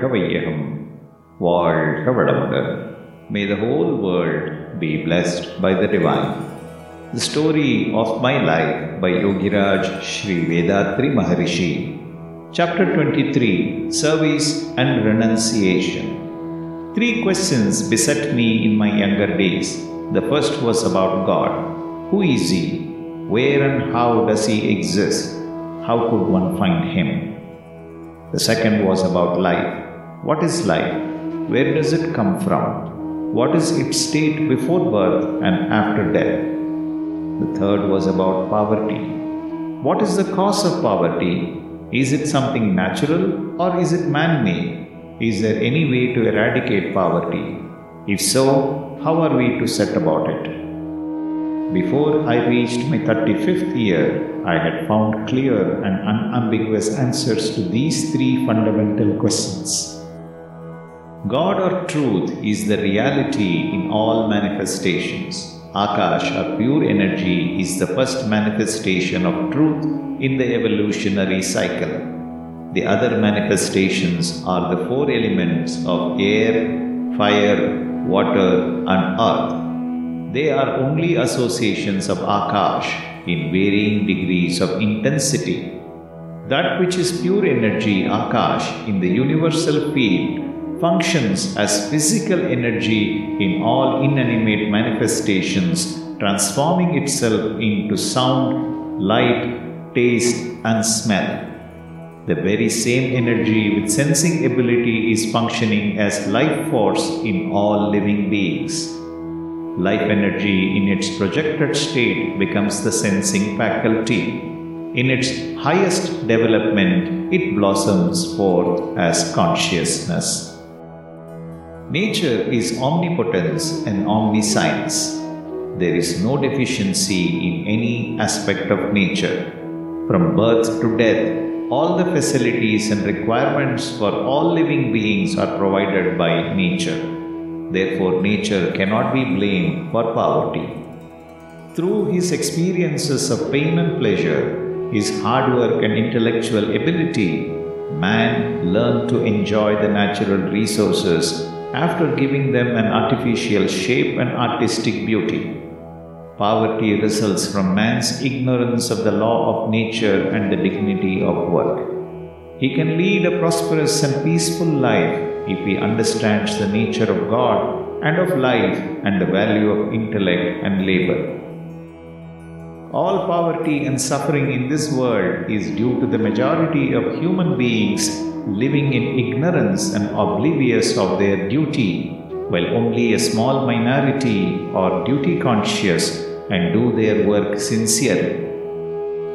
Kavayaham, Var Kavadamada. May the whole world be blessed by the Divine. The Story of My Life by Yogiraj Sri Vethathiri Maharishi. Chapter 23 Service and Renunciation. Three questions beset me in my younger days. The first was about God Who is He? Where and how does He exist? How could one find Him? The second was about life. What is life? Where does it come from? What is its state before birth and after death? The third was about poverty. What is the cause of poverty? Is it something natural or is it man made? Is there any way to eradicate poverty? If so, how are we to set about it? Before I reached my 35th year, I had found clear and unambiguous answers to these three fundamental questions. God or truth is the reality in all manifestations. Akash or pure energy is the first manifestation of truth in the evolutionary cycle. The other manifestations are the four elements of air, fire, water, and earth. They are only associations of Akash in varying degrees of intensity. That which is pure energy, Akash, in the universal field functions as physical energy in all inanimate manifestations, transforming itself into sound, light, taste, and smell. The very same energy with sensing ability is functioning as life force in all living beings. Life energy in its projected state becomes the sensing faculty. In its highest development, it blossoms forth as consciousness. Nature is omnipotence and omniscience. There is no deficiency in any aspect of nature. From birth to death, all the facilities and requirements for all living beings are provided by nature. Therefore, nature cannot be blamed for poverty. Through his experiences of pain and pleasure, his hard work and intellectual ability, man learned to enjoy the natural resources after giving them an artificial shape and artistic beauty. Poverty results from man's ignorance of the law of nature and the dignity of work. He can lead a prosperous and peaceful life if he understands the nature of God and of life and the value of intellect and labor. All poverty and suffering in this world is due to the majority of human beings living in ignorance and oblivious of their duty, while only a small minority are duty conscious and do their work sincerely.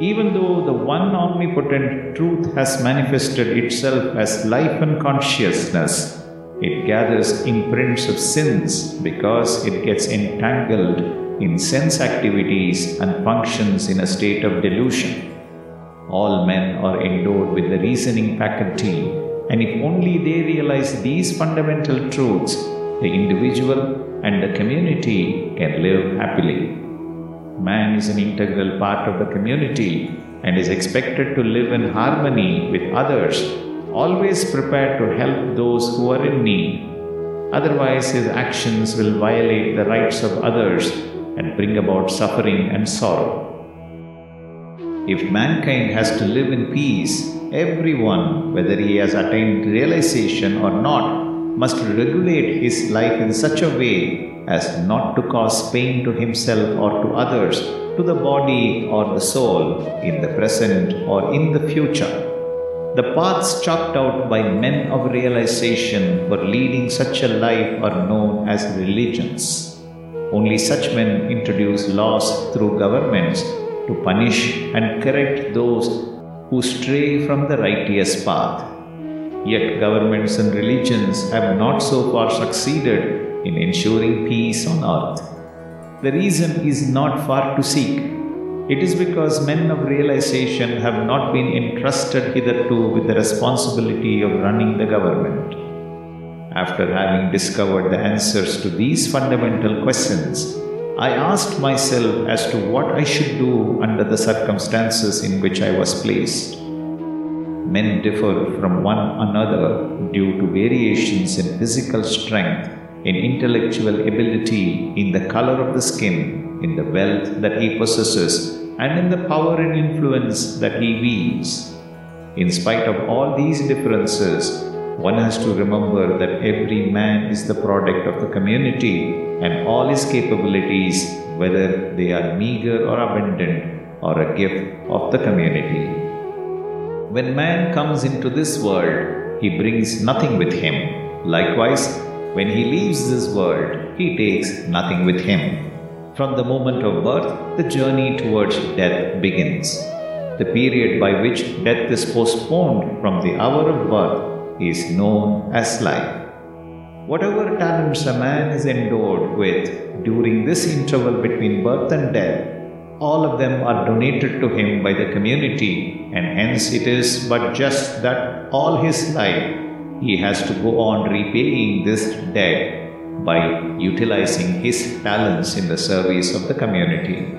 Even though the one omnipotent truth has manifested itself as life and consciousness, it gathers imprints of sins because it gets entangled in sense activities and functions in a state of delusion. All men are endowed with the reasoning faculty, and if only they realize these fundamental truths, the individual and the community can live happily. Man is an integral part of the community and is expected to live in harmony with others, always prepared to help those who are in need. Otherwise, his actions will violate the rights of others and bring about suffering and sorrow. If mankind has to live in peace, everyone, whether he has attained realization or not, must regulate his life in such a way as not to cause pain to himself or to others, to the body or the soul, in the present or in the future. The paths chalked out by men of realization for leading such a life are known as religions. Only such men introduce laws through governments to punish and correct those who stray from the righteous path. Yet governments and religions have not so far succeeded in ensuring peace on earth. The reason is not far to seek. It is because men of realization have not been entrusted hitherto with the responsibility of running the government. After having discovered the answers to these fundamental questions, I asked myself as to what I should do under the circumstances in which I was placed. men differ from one another due to variations in physical strength, in intellectual ability, in the color of the skin, in the wealth that he possesses, and in the power and influence that he wields. In spite of all these differences, one has to remember that every man is the product of the community and all his capabilities, whether they are meager or abundant, are a gift of the community. When man comes into this world, he brings nothing with him. Likewise, when he leaves this world, he takes nothing with him. From the moment of birth, the journey towards death begins. The period by which death is postponed from the hour of birth is known as life. Whatever talents a man is endowed with during this interval between birth and death, all of them are donated to him by the community, and hence it is but just that all his life he has to go on repaying this debt by utilizing his talents in the service of the community.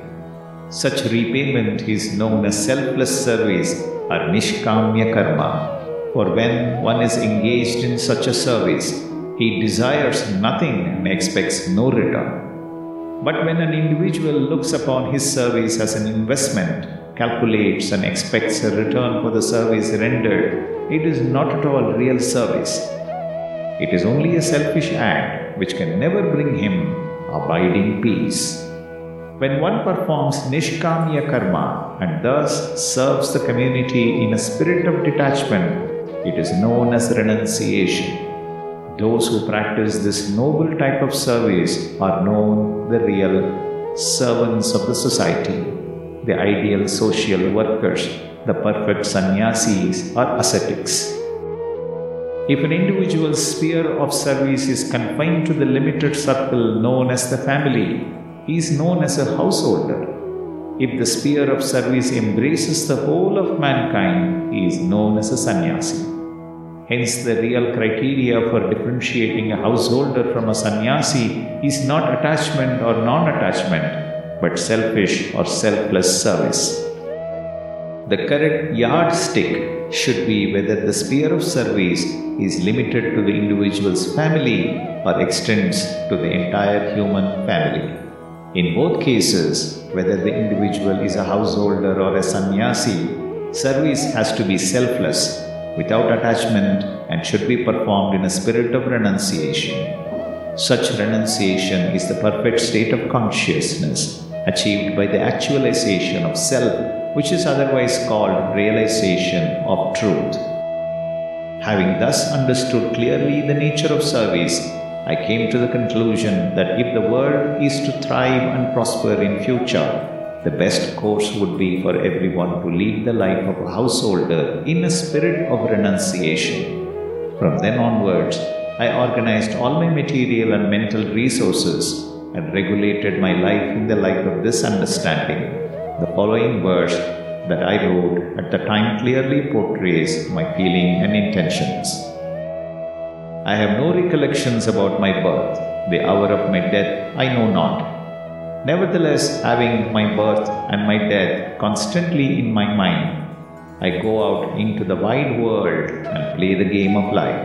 Such repayment is known as selfless service or nishkamya karma. For when one is engaged in such a service, he desires nothing and expects no return. But when an individual looks upon his service as an investment, calculates and expects a return for the service rendered, it is not at all real service. It is only a selfish act which can never bring him abiding peace. When one performs nishkamya karma and thus serves the community in a spirit of detachment, it is known as renunciation. Those who practice this noble type of service are known the real servants of the society, the ideal social workers, the perfect sannyasis or ascetics. If an individual's sphere of service is confined to the limited circle known as the family, he is known as a householder. If the sphere of service embraces the whole of mankind, he is known as a sannyasi. Hence, the real criteria for differentiating a householder from a sannyasi is not attachment or non attachment, but selfish or selfless service. The correct yardstick should be whether the sphere of service is limited to the individual's family or extends to the entire human family. In both cases, whether the individual is a householder or a sannyasi, service has to be selfless without attachment and should be performed in a spirit of renunciation. Such renunciation is the perfect state of consciousness achieved by the actualization of self, which is otherwise called realization of truth. Having thus understood clearly the nature of service, I came to the conclusion that if the world is to thrive and prosper in future, the best course would be for everyone to lead the life of a householder in a spirit of renunciation. From then onwards, I organized all my material and mental resources and regulated my life in the light of this understanding. The following verse that I wrote at the time clearly portrays my feeling and intentions. I have no recollections about my birth. The hour of my death I know not. Nevertheless, having my birth and my death constantly in my mind, I go out into the wide world and play the game of life.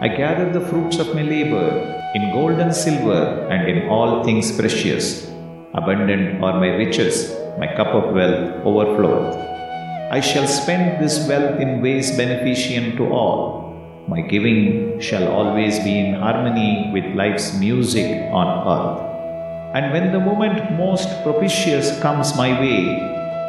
I gather the fruits of my labor in gold and silver and in all things precious. Abundant are my riches, my cup of wealth overfloweth. I shall spend this wealth in ways beneficent to all. My giving shall always be in harmony with life's music on earth. And when the moment most propitious comes my way,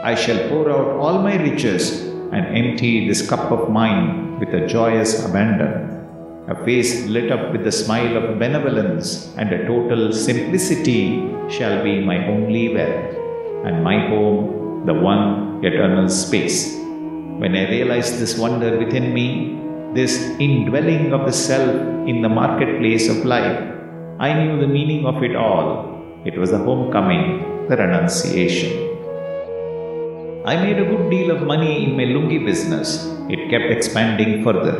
I shall pour out all my riches and empty this cup of mine with a joyous abandon. A face lit up with the smile of benevolence and a total simplicity shall be my only wealth, and my home the one eternal space. When I realized this wonder within me, this indwelling of the self in the marketplace of life, I knew the meaning of it all it was the homecoming, the renunciation. I made a good deal of money in my lungi business. It kept expanding further.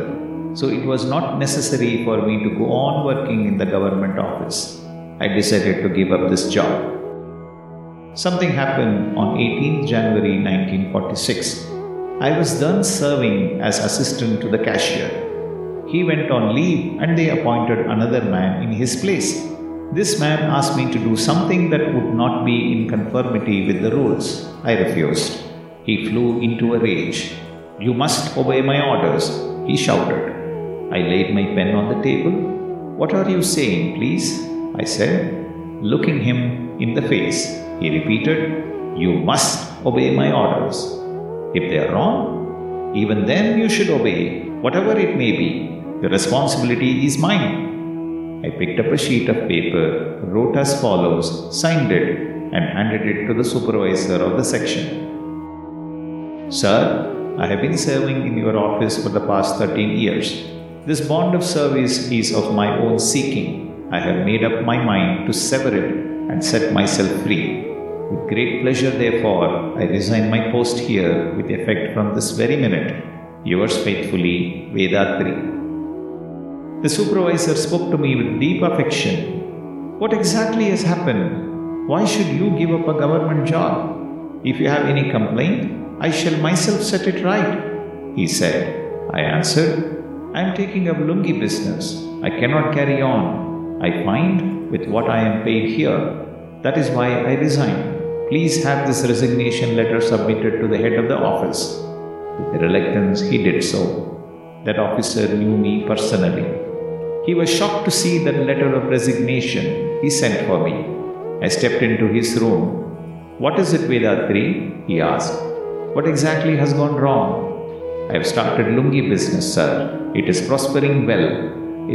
So it was not necessary for me to go on working in the government office. I decided to give up this job. Something happened on 18th January 1946. I was then serving as assistant to the cashier. He went on leave and they appointed another man in his place. This man asked me to do something that would not be in conformity with the rules. I refused. He flew into a rage. You must obey my orders, he shouted. I laid my pen on the table. What are you saying, please? I said, looking him in the face. He repeated, You must obey my orders. If they are wrong, even then you should obey, whatever it may be. The responsibility is mine. I picked up a sheet of paper, wrote as follows, signed it, and handed it to the supervisor of the section. Sir, I have been serving in your office for the past 13 years. This bond of service is of my own seeking. I have made up my mind to sever it and set myself free. With great pleasure, therefore, I resign my post here with effect from this very minute. Yours faithfully, Vethathiri. The supervisor spoke to me with deep affection. What exactly has happened? Why should you give up a government job? If you have any complaint, I shall myself set it right, he said. I answered, I am taking up lungi business. I cannot carry on. I find with what I am paid here. That is why I resign. Please have this resignation letter submitted to the head of the office. With reluctance, he did so. That officer knew me personally. He was shocked to see that letter of resignation he sent for me. I stepped into his room. What is it, Vethathiri? he asked. What exactly has gone wrong? I have started lungi business, sir. It is prospering well.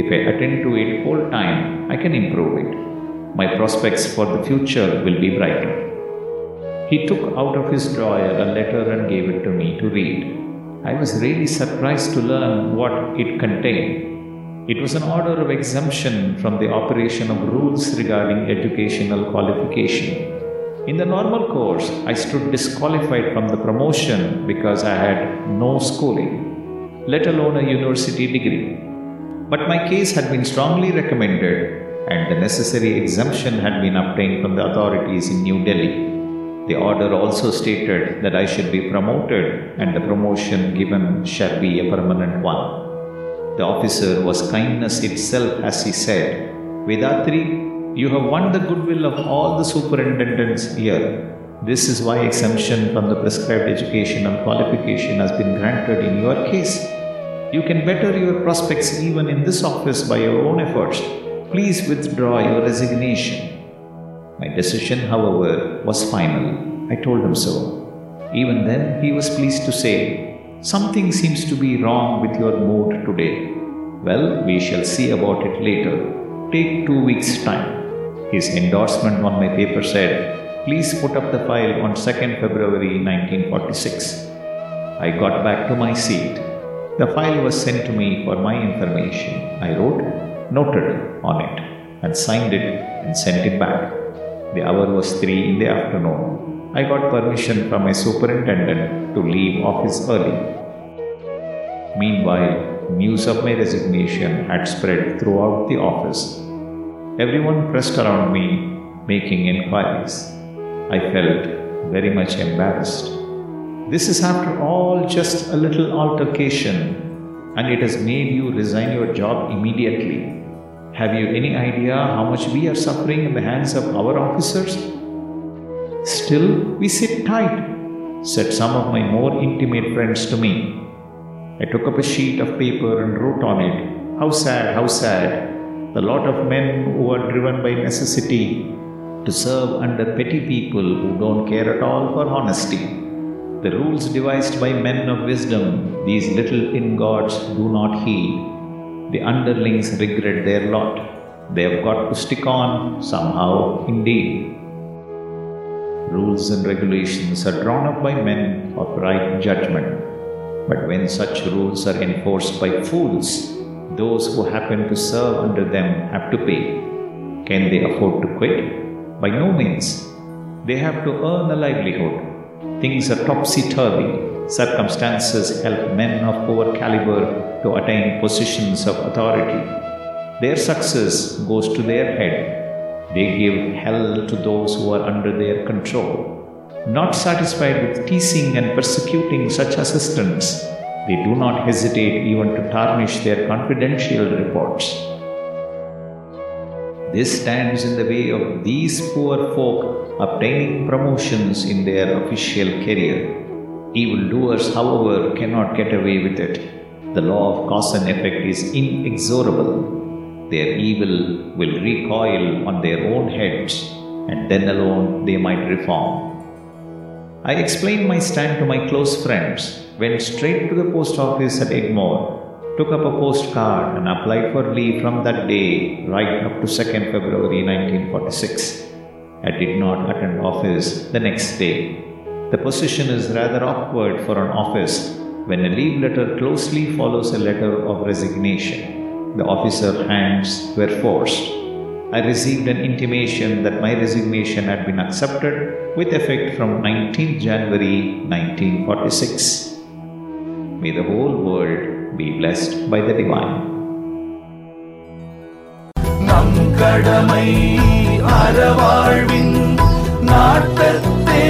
If I attend to it full time, I can improve it. My prospects for the future will be brighter. He took out of his drawer a letter and gave it to me to read. I was really surprised to learn what it contained. It was an order of exemption from the operation of rules regarding educational qualification. In the normal course, I stood disqualified from the promotion because I had no schooling, let alone a university degree. But my case had been strongly recommended and the necessary exemption had been obtained from the authorities in New Delhi. The order also stated that I should be promoted and the promotion given shall be a permanent one. The officer was kindness itself as he said, Vethathiri, you have won the goodwill of all the superintendents here. This is why exemption from the prescribed educational qualification has been granted in your case. You can better your prospects even in this office by your own efforts. Please withdraw your resignation. My decision, however, was final. I told him so. Even then, he was pleased to say, Something seems to be wrong with your mood today. Well, we shall see about it later. Take two weeks' time. His endorsement on my paper said, Please put up the file on 2nd February 1946. I got back to my seat. The file was sent to me for my information. I wrote, noted on it, and signed it and sent it back. The hour was 3 in the afternoon. I got permission from my superintendent to leave office early. Meanwhile, news of my resignation had spread throughout the office Everyone pressed around me, making inquiries. I felt very much embarrassed. This is, after all, just a little altercation, and it has made you resign your job immediately. Have you any idea how much we are suffering in the hands of our officers? Still, we sit tight, said some of my more intimate friends to me. I took up a sheet of paper and wrote on it, How sad, how sad, the lot of men who are driven by necessity to serve under petty people who don't care at all for honesty. The rules devised by men of wisdom, these little ingots do not heed. The underlings regret their lot. They have got to stick on somehow, indeed. Rules and regulations are drawn up by men of right judgment. But when such rules are enforced by fools, those who happen to serve under them have to pay. Can they afford to quit? By no means. They have to earn a livelihood. Things are topsy turvy. Circumstances help men of poor caliber to attain positions of authority. Their success goes to their head. They give hell to those who are under their control. Not satisfied with teasing and persecuting such assistants, they do not hesitate even to tarnish their confidential reports. This stands in the way of these poor folk obtaining promotions in their official career. Evildoers, however, cannot get away with it. The law of cause and effect is inexorable. Their evil will recoil on their own heads, and then alone they might reform. I explained my stand to my close friends, went straight to the post office at Egmore, took up a postcard, and applied for leave from that day right up to 2nd February 1946. I did not attend office the next day. The position is rather awkward for an office when a leave letter closely follows a letter of resignation. The officer hands were forced. I received an intimation that my resignation had been accepted with effect from 19 January 1946. May the whole world be blessed by the divine. நம் கடமை அறவாழ்வின் நாட்டத்தை